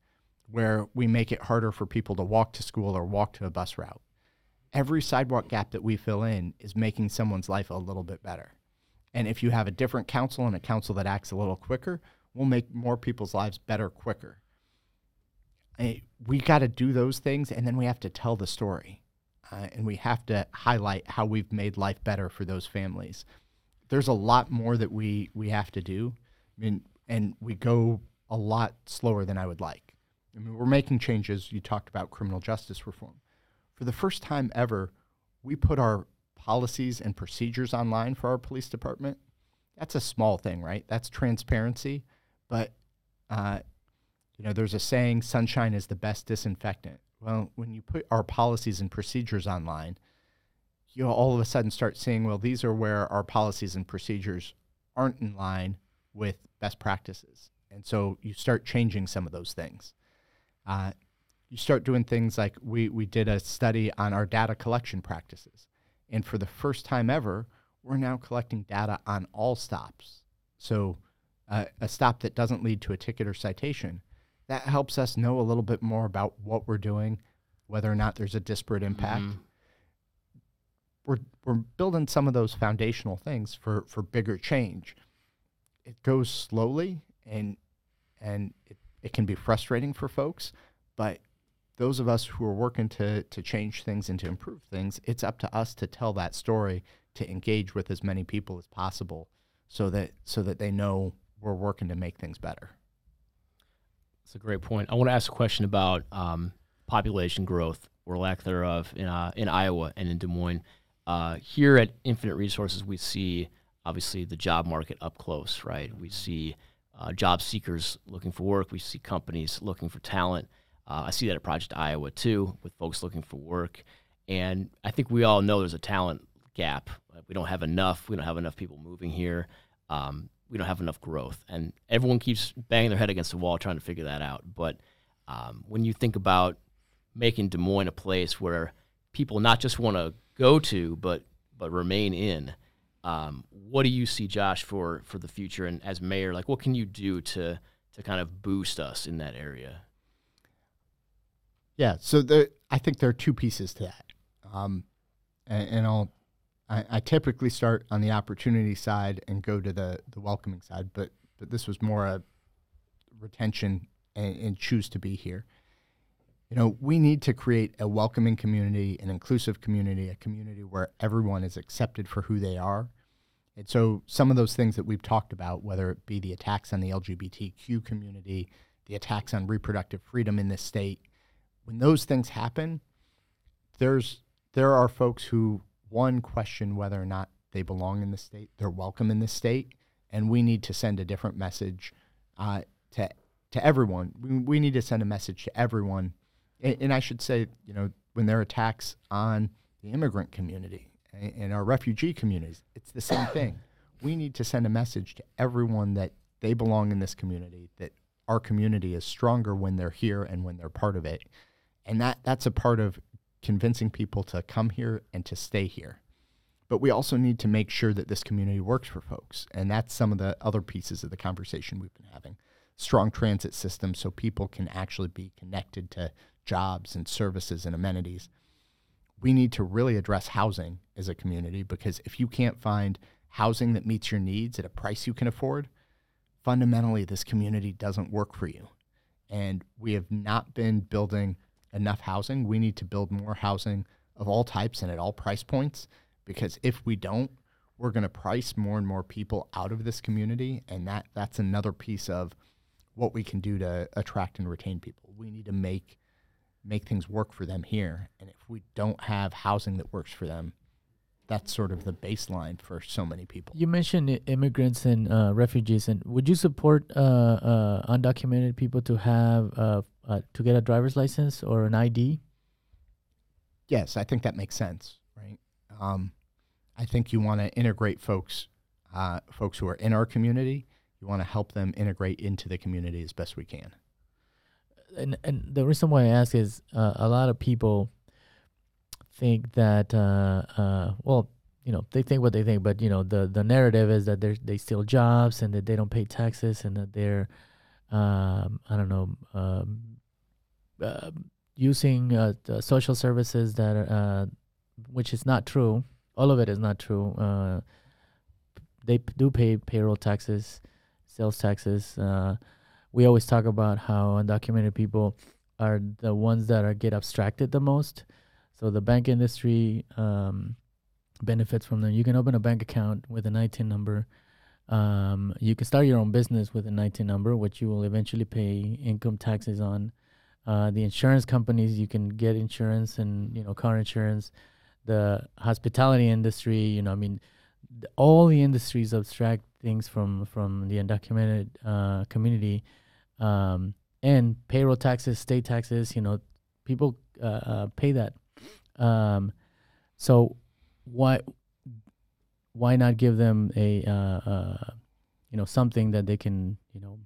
where we make it harder for people to walk to school or walk to a bus route. Every sidewalk gap that we fill in is making someone's life a little bit better. And if you have a different council and a council that acts a little quicker, we'll make more people's lives better quicker. Eh, we got to do those things and then we have to tell the story uh, and we have to highlight how we've made life better for those families there's a lot more that we we have to do I mean, and we go a lot slower than i would like. I mean we're making changes. You talked about criminal justice reform. For the first time ever we put our policies and procedures online for our police department. That's a small thing right? That's transparency. But uh, you know, there's a saying, sunshine is the best disinfectant. Well, when you put our policies and procedures online, you'll all of a sudden start seeing, well, these are where our policies and procedures aren't in line with best practices. And so you start changing some of those things. Uh, you start doing things like we, we did a study on our data collection practices. And for the first time ever, we're now collecting data on all stops. So uh, a stop that doesn't lead to a ticket or citation, that helps us know a little bit more about what we're doing, whether or not there's a disparate impact. Mhm. We're, we're building some of those foundational things for, for bigger change. It goes slowly and and it, it can be frustrating for folks, but those of us who are working to, to change things and to improve things, it's up to us to tell that story, to engage with as many people as possible so that so that they know we're working to make things better. That's a great point. I want to ask a question about um, population growth or lack thereof in uh, in Iowa and in Des Moines. Uh, here at Infinite Resources, we see obviously the job market up close, right? We see uh, job seekers looking for work. We see companies looking for talent. Uh, I see that at Project Iowa too, with folks looking for work. And I think we all know there's a talent gap. We don't have enough. We don't have enough people moving here. Um, we don't have enough growth, and everyone keeps banging their head against the wall trying to figure that out. But um, when you think about making Des Moines a place where people not just want to go to, but but remain in, um, what do you see, Josh, for for the future? And as mayor, like, what can you do to to kind of boost us in that area? Yeah, so there, I think there are two pieces to that, um, and, and I'll I, I typically start on the opportunity side and go to the the welcoming side, but but this was more a retention and, and choose to be here. You know, we need to create a welcoming community, an inclusive community, a community where everyone is accepted for who they are. And so, some of those things that we've talked about, whether it be the attacks on the LGBTQ community, the attacks on reproductive freedom in this state, when those things happen, there's there are folks who one question whether or not they belong in the state, they're welcome in this state, and we need to send a different message uh, to to everyone. We, we need to send a message to everyone, and, and I should say, you know, when there are attacks on the immigrant community and, and our refugee communities, it's the same thing. We need to send a message to everyone that they belong in this community, that our community is stronger when they're here and when they're part of it. And that that's a part of convincing people to come here and to stay here. But we also need to make sure that this community works for folks. And that's some of the other pieces of the conversation we've been having. Strong transit systems so people can actually be connected to jobs and services and amenities. We need to really address housing as a community because if you can't find housing that meets your needs at a price you can afford, fundamentally this community doesn't work for you. And we have not been building enough housing. We need to build more housing of all types and at all price points because if we don't, we're going to price more and more people out of this community and that that's another piece of what we can do to attract and retain people. We need to make make things work for them here and if we don't have housing that works for them, that's sort of the baseline for so many people. You mentioned immigrants and uh, refugees, and would you support uh, uh, undocumented people to have uh, uh, to get a driver's license or an ID? Yes, I think that makes sense, right? Um, I think you want to integrate folks, uh, folks who are in our community. You want to help them integrate into the community as best we can. and and the reason why I ask is uh, a lot of people think that uh, uh, well you know they think what they think but you know the the narrative is that they they steal jobs and that they don't pay taxes and that they're um, I don't know um, uh, using uh, social services that are, uh, which is not true. All of it is not true. Uh, they p- do pay payroll taxes sales taxes uh, we always talk about how undocumented people are the ones that are get abstracted the most. So the bank industry um, benefits from them. You can open a bank account with an ITIN number. Um, you can start your own business with an ITIN number, which you will eventually pay income taxes on. Uh, the insurance companies, you can get insurance and you know car insurance. The hospitality industry, you know, I mean, all the industries abstract things from from the undocumented uh, community um, and payroll taxes, state taxes. You know, people uh, uh, pay that. Um, so why why not give them a uh, uh, you know something that they can you know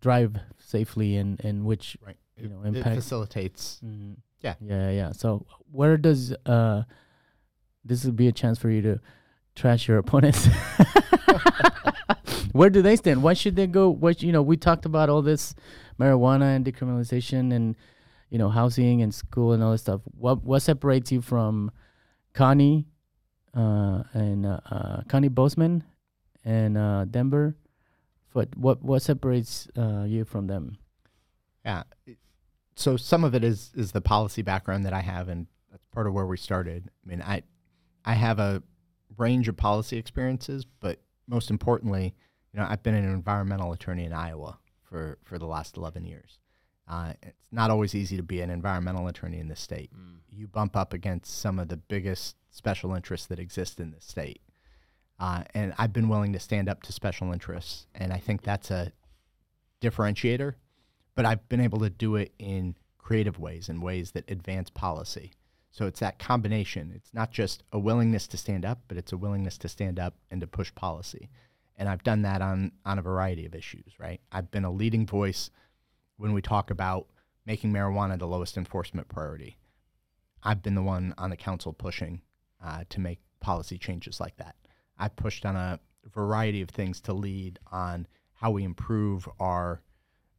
drive safely and and which Right. you know It impact facilitates. Mhm. Yeah. yeah yeah so where does uh this would be a chance for you to trash your opponents. <laughs> Where do they stand? Why should they go? What you know we talked about all this marijuana and decriminalization and you know housing and school and all this stuff. What what separates you from connie uh and uh, uh connie Boesen and uh denver? But what what separates uh you from them? Yeah. So some of it is is the policy background that I have, and that's part of where we started. I mean, I I have a range of policy experiences, but most importantly, you know, I've been an environmental attorney in Iowa for for the last eleven years. Uh, it's not always easy to be an environmental attorney in this state. You bump up against some of the biggest special interests that exist in this state. Uh, and I've been willing to stand up to special interests, and I think that's a differentiator but I've been able to do it in creative ways, in ways that advance policy. So it's that combination. It's not just a willingness to stand up, but it's a willingness to stand up and to push policy. And I've done that on on a variety of issues, right? I've been a leading voice when we talk about making marijuana the lowest enforcement priority. I've been the one on the council pushing uh, to make policy changes like that. I've pushed on a variety of things to lead on how we improve our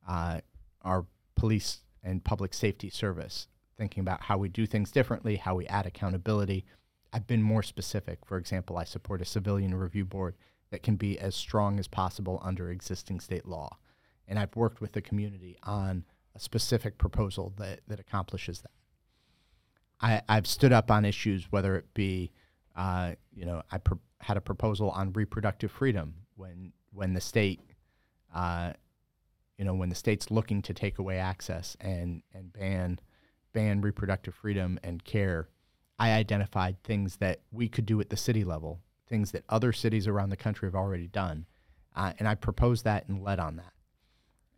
uh, our police and public safety service, thinking about how we do things differently, how we add accountability. I've been more specific. For example, I support a civilian review board that can be as strong as possible under existing state law. And I've worked with the community on a specific proposal that, that accomplishes that. I, I've stood up on issues, whether it be, uh, you know, I pro- had a proposal on reproductive freedom when when the state, uh, you know, when the state's looking to take away access and and ban ban reproductive freedom and care. I identified things that we could do at the city level, things that other cities around the country have already done, uh, and I proposed that and led on that.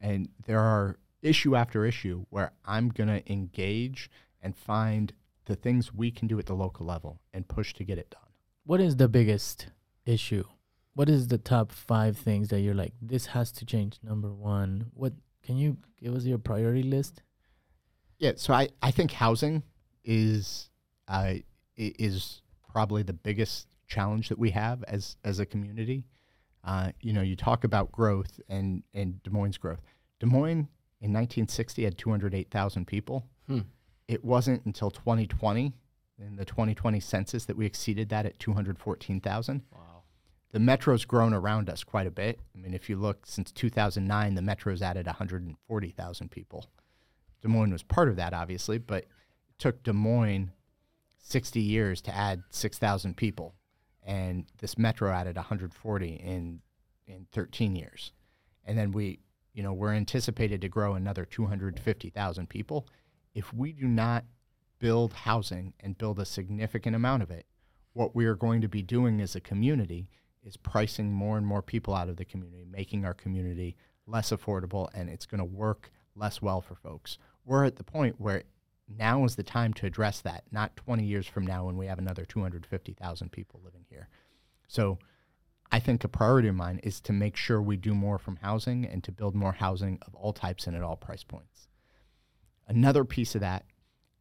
And there are issue after issue where I'm going to engage and find the things we can do at the local level and push to get it done. What is the biggest issue? What is the top five things that you're like, this has to change? Number one, what can you give us your priority list? Yeah, so I, I think housing is uh, is probably the biggest challenge that we have as as a community. Uh, you know, you talk about growth and and Des Moines' growth. Des Moines in 1960 had 208,000 people. Hmm. It wasn't until 2020, in the 2020 census, that we exceeded that at 214,000. Wow. The metro's grown around us quite a bit. I mean, if you look since 2009, the metro's added 140,000 people. Des Moines was part of that, obviously, but it took Des Moines 60 years to add 6,000 people, and this metro added 140 in in 13 years, and then we, you know, we're anticipated to grow another 250,000 people. If we do not build housing and build a significant amount of it, what we are going to be doing as a community is pricing more and more people out of the community, making our community less affordable, and it's going to work less well for folks. We're at the point where now is the time to address that, not 20 years from now when we have another 250,000 people living here. So I think a priority of mine is to make sure we do more from housing and to build more housing of all types and at all price points. Another piece of that,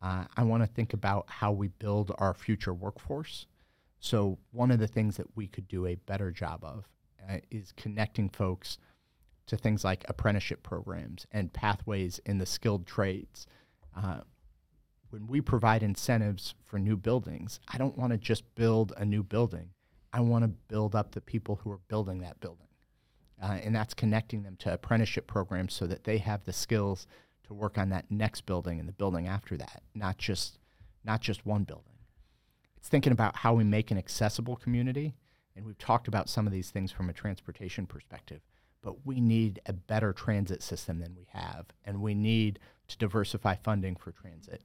uh, I want to think about how we build our future workforce. So, one of the things that we could do a better job of uh, is connecting folks to things like apprenticeship programs and pathways in the skilled trades. Uh, when we provide incentives for new buildings, I don't want to just build a new building. I want to build up the people who are building that building. Uh, and that's connecting them to apprenticeship programs so that they have the skills to work on that next building and the building after that, not just not just one building. It's thinking about how we make an accessible community, and we've talked about some of these things from a transportation perspective. But we need a better transit system than we have, and we need to diversify funding for transit.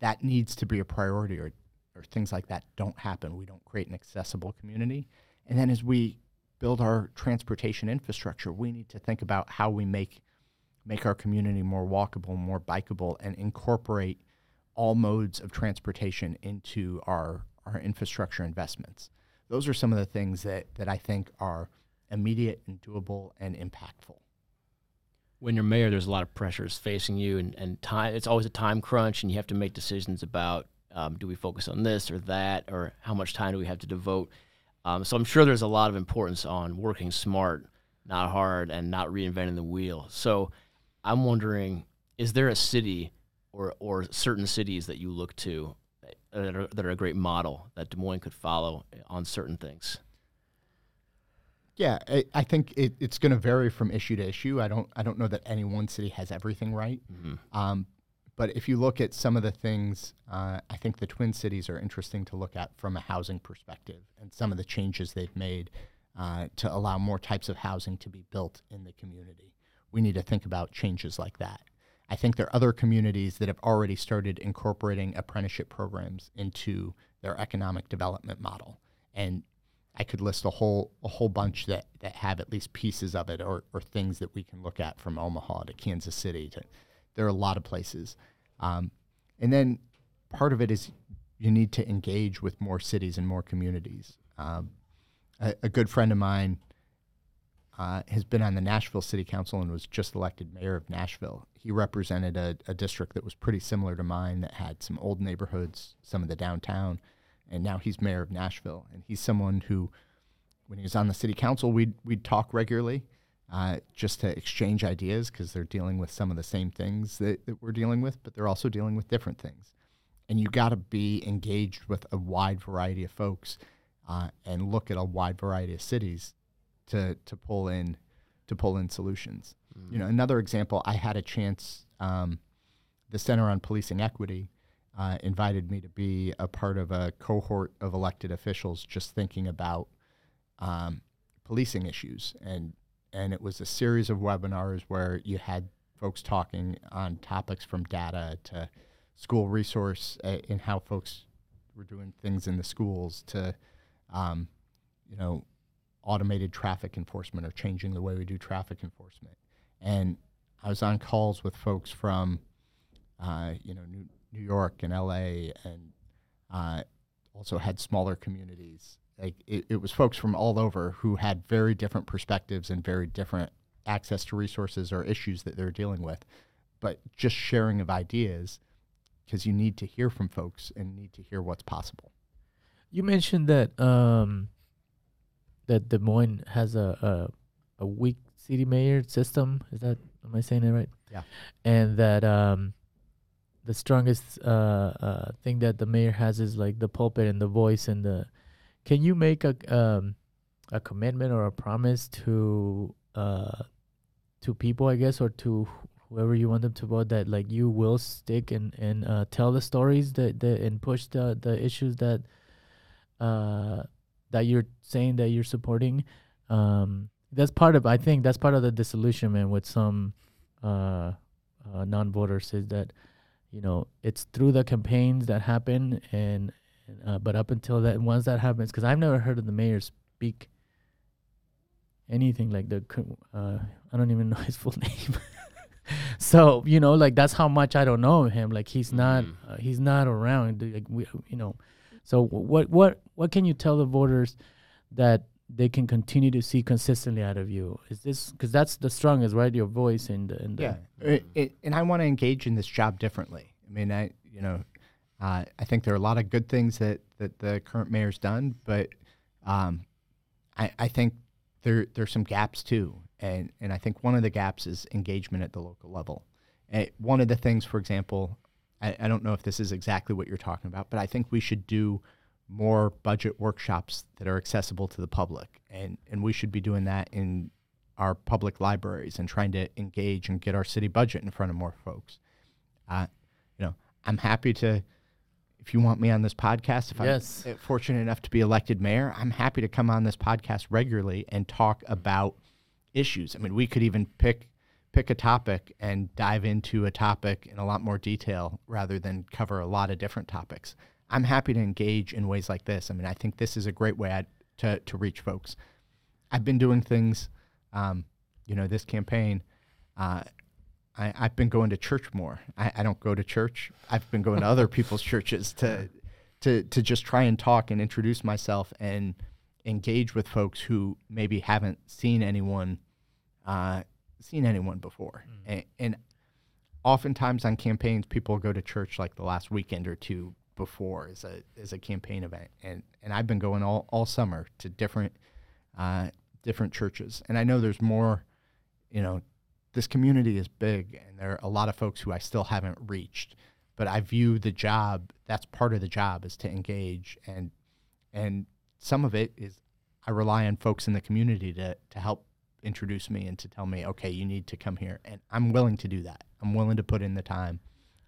That needs to be a priority, or or things like that don't happen. We don't create an accessible community. And then as we build our transportation infrastructure, we need to think about how we make make our community more walkable, more bikeable, and incorporate all modes of transportation into our our infrastructure investments. Those are some of the things that that I think are immediate and doable and impactful. when you're mayor, there's a lot of pressures facing you, and, and time. It's always a time crunch, and you have to make decisions about um, do we focus on this or that, or how much time do we have to devote. Um, so I'm sure there's a lot of importance on working smart, not hard, and not reinventing the wheel. So I'm wondering, is there a city or or certain cities that you look to that are, that are a great model that Des Moines could follow on certain things? Yeah, I, I think it, it's going to vary from issue to issue. I don't I don't know that any one city has everything right. Um, but if you look at some of the things, uh, I think the Twin Cities are interesting to look at from a housing perspective, and some of the changes they've made uh, to allow more types of housing to be built in the community. We need to think about changes like that. I think there are other communities that have already started incorporating apprenticeship programs into their economic development model, and I could list a whole a whole bunch that, that have at least pieces of it or, or things that we can look at from Omaha to Kansas City to there are a lot of places. Um, and then part of it is you need to engage with more cities and more communities. Um, a, a good friend of mine uh, has been on the Nashville City Council and was just elected mayor of Nashville. He represented a, a district that was pretty similar to mine that had some old neighborhoods, some of the downtown, and now he's mayor of Nashville. And he's someone who, when he was on the city council, we'd we'd talk regularly, uh, just to exchange ideas because they're dealing with some of the same things that, that we're dealing with, but they're also dealing with different things. And you got to be engaged with a wide variety of folks uh, and look at a wide variety of cities to to pull in to pull in solutions. You know, another example, I had a chance um, the Center on Policing Equity uh, invited me to be a part of a cohort of elected officials just thinking about um, policing issues. And, and it was a series of webinars where you had folks talking on topics from data to school resource uh, in how folks were doing things in the schools to, um, you know, automated traffic enforcement or changing the way we do traffic enforcement. And I was on calls with folks from, uh, you know, New, New York and LA, and uh, also had smaller communities. Like it, it was folks from all over who had very different perspectives and very different access to resources or issues that they're dealing with. But just sharing of ideas, because you need to hear from folks and need to hear what's possible. You mentioned that um, that Des Moines has a, a a weak city mayor system. Is that am I saying it right? Yeah. And that um, the strongest uh, uh, thing that the mayor has is like the pulpit and the voice and the. Can you make a um, a commitment or a promise to uh, to people, I guess, or to whoever you want them to vote that like you will stick and and uh, tell the stories that, that and push the the issues that uh, that you're saying that you're supporting. Um, that's part of I think that's part of the disillusionment with some uh, uh, non-voters is that you know it's through the campaigns that happen and, uh, but up until that once that happens because I've never heard of the mayor speak anything like the uh, I don't even know <laughs> his full name. <laughs> so you know like that's how much I don't know him like he's not Mhm. uh, he's not around like we you know so what what what can you tell the voters that they can continue to see consistently out of you. Is this because that's the strongest right? Your voice and the, and the, Yeah, It- it- and I want to engage in this job differently. I mean, I you know, uh, I think there are a lot of good things that that the current mayor's done, but um, I I think there there's some gaps too, and and I think one of the gaps is engagement at the local level. Uh, one of the things, for example, I, I don't know if this is exactly what you're talking about, but I think we should do more budget workshops that are accessible to the public, and and we should be doing that in our public libraries and trying to engage and get our city budget in front of more folks. Uh, you know, I'm happy to, if you want me on this podcast, if Yes. I'm fortunate enough to be elected mayor, I'm happy to come on this podcast regularly and talk about issues. I mean, we could even pick pick a topic and dive into a topic in a lot more detail rather than cover a lot of different topics. I'm happy to engage in ways like this. I mean, I think this is a great way I, to to reach folks. I've been doing things, um, you know, this campaign. Uh, I, I've been going to church more. I, I don't go to church. I've been going to other <laughs> people's churches to, to to just try and talk and introduce myself and engage with folks who maybe haven't seen anyone, uh, seen anyone before. And, and oftentimes on campaigns, people go to church like the last weekend or two before as a as a campaign event. And and I've been going all, all summer to different uh, different churches. And I know there's more, you know, this community is big and there are a lot of folks who I still haven't reached. But I view the job, that's part of the job is to engage and and some of it is I rely on folks in the community to to help introduce me and to tell me, okay, you need to come here. And I'm willing to do that. I'm willing to put in the time.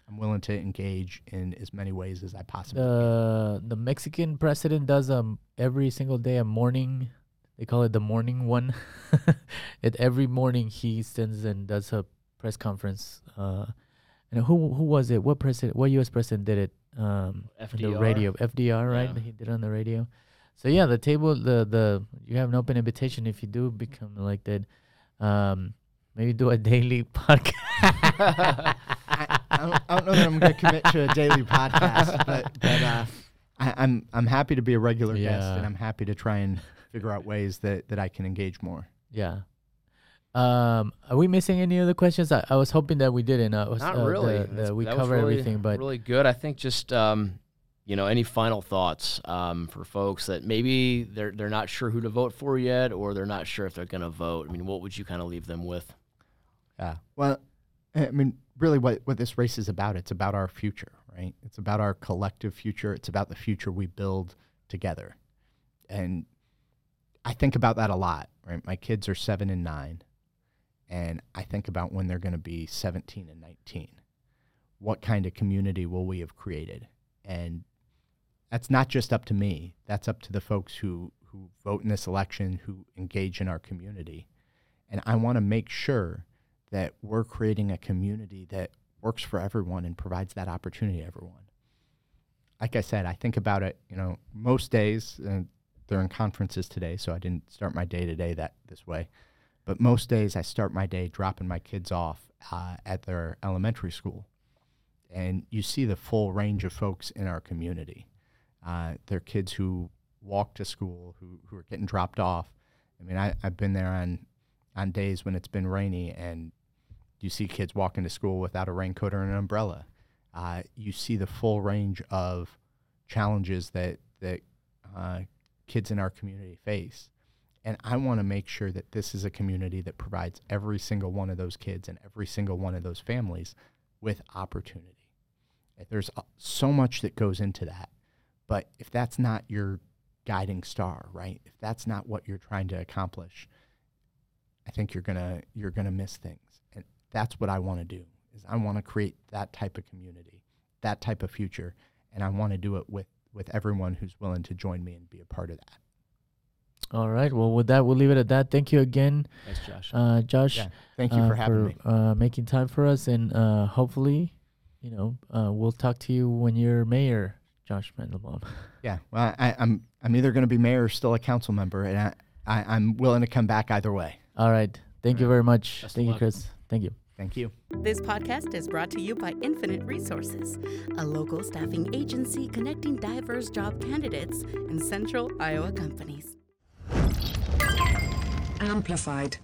I'm willing to engage in as many ways as I possibly can. the the Mexican president does um every single day a morning they call it the morning one. <laughs> It every morning he stands and does a press conference uh and who who was it? What president what US president did it um on the radio? FDR right? Yeah. he did it on the radio. So yeah the table the the you have an open invitation if you do become elected. Um maybe do a <laughs> daily podcast <laughs> I, I, don't, I don't know that I'm going to commit to a daily podcast, but, but uh, I, I'm I'm happy to be a regular guest, and I'm happy to try and figure out ways that, that I can engage more. Yeah. Um, are we missing any other questions? I, I was hoping that we didn't. I was, Not uh, really. the- the- we that covered really- everything, but really good. I think just um, you know, any final thoughts um, for folks that maybe they're they're not sure who to vote for yet, or they're not sure if they're going to vote. I mean, what would you kind of leave them with? Yeah. Well, I mean, really, what what this race is about? It's about our future, right? It's about our collective future. It's about the future we build together, and I think about that a lot. Right. My kids are seven and nine, and I think about when they're going to be 17 and 19. What kind of community will we have created? And that's not just up to me. That's up to the folks who, who vote in this election, who engage in our community. And I want to make sure that we're creating a community that works for everyone and provides that opportunity to everyone. Like I said, I think about it, you know, most days, uh, they're in conferences today, so I didn't start my day today that this way. But most days I start my day dropping my kids off uh, at their elementary school. And you see the full range of folks in our community. Uh, they're kids who walk to school, who, who are getting dropped off. I mean, I, I've been there on, on days when it's been rainy and you see kids walking to school without a raincoat or an umbrella. Uh, you see the full range of challenges that, that uh, kids in our community face. And I want to make sure that this is a community that provides every single one of those kids and every single one of those families with opportunity. There's uh, so much that goes into that. But if that's not your guiding star, right? If that's not what you're trying to accomplish, I think you're going to you're going to miss things. And that's what I want to do. Is I want to create that type of community, that type of future, and I want to do it with with everyone who's willing to join me and be a part of that. All right. Well, with that, we'll leave it at that. Thank you again, Thanks, Josh. uh, Josh. Yeah. Thank you uh, for having me. Uh, making time for us, and uh, hopefully, you know, uh, we'll talk to you when you're mayor, Josh Mandelbaum. <laughs> Yeah. Well, I, I'm I'm either going to be mayor or still a council member, and I, I I'm willing to come back either way. All right. Thank you All right. very much. Best Thank you, luck. Chris. Thank you. Thank you. This podcast is brought to you by Infinite Resources, a local staffing agency connecting diverse job candidates and central Iowa companies. Amplified.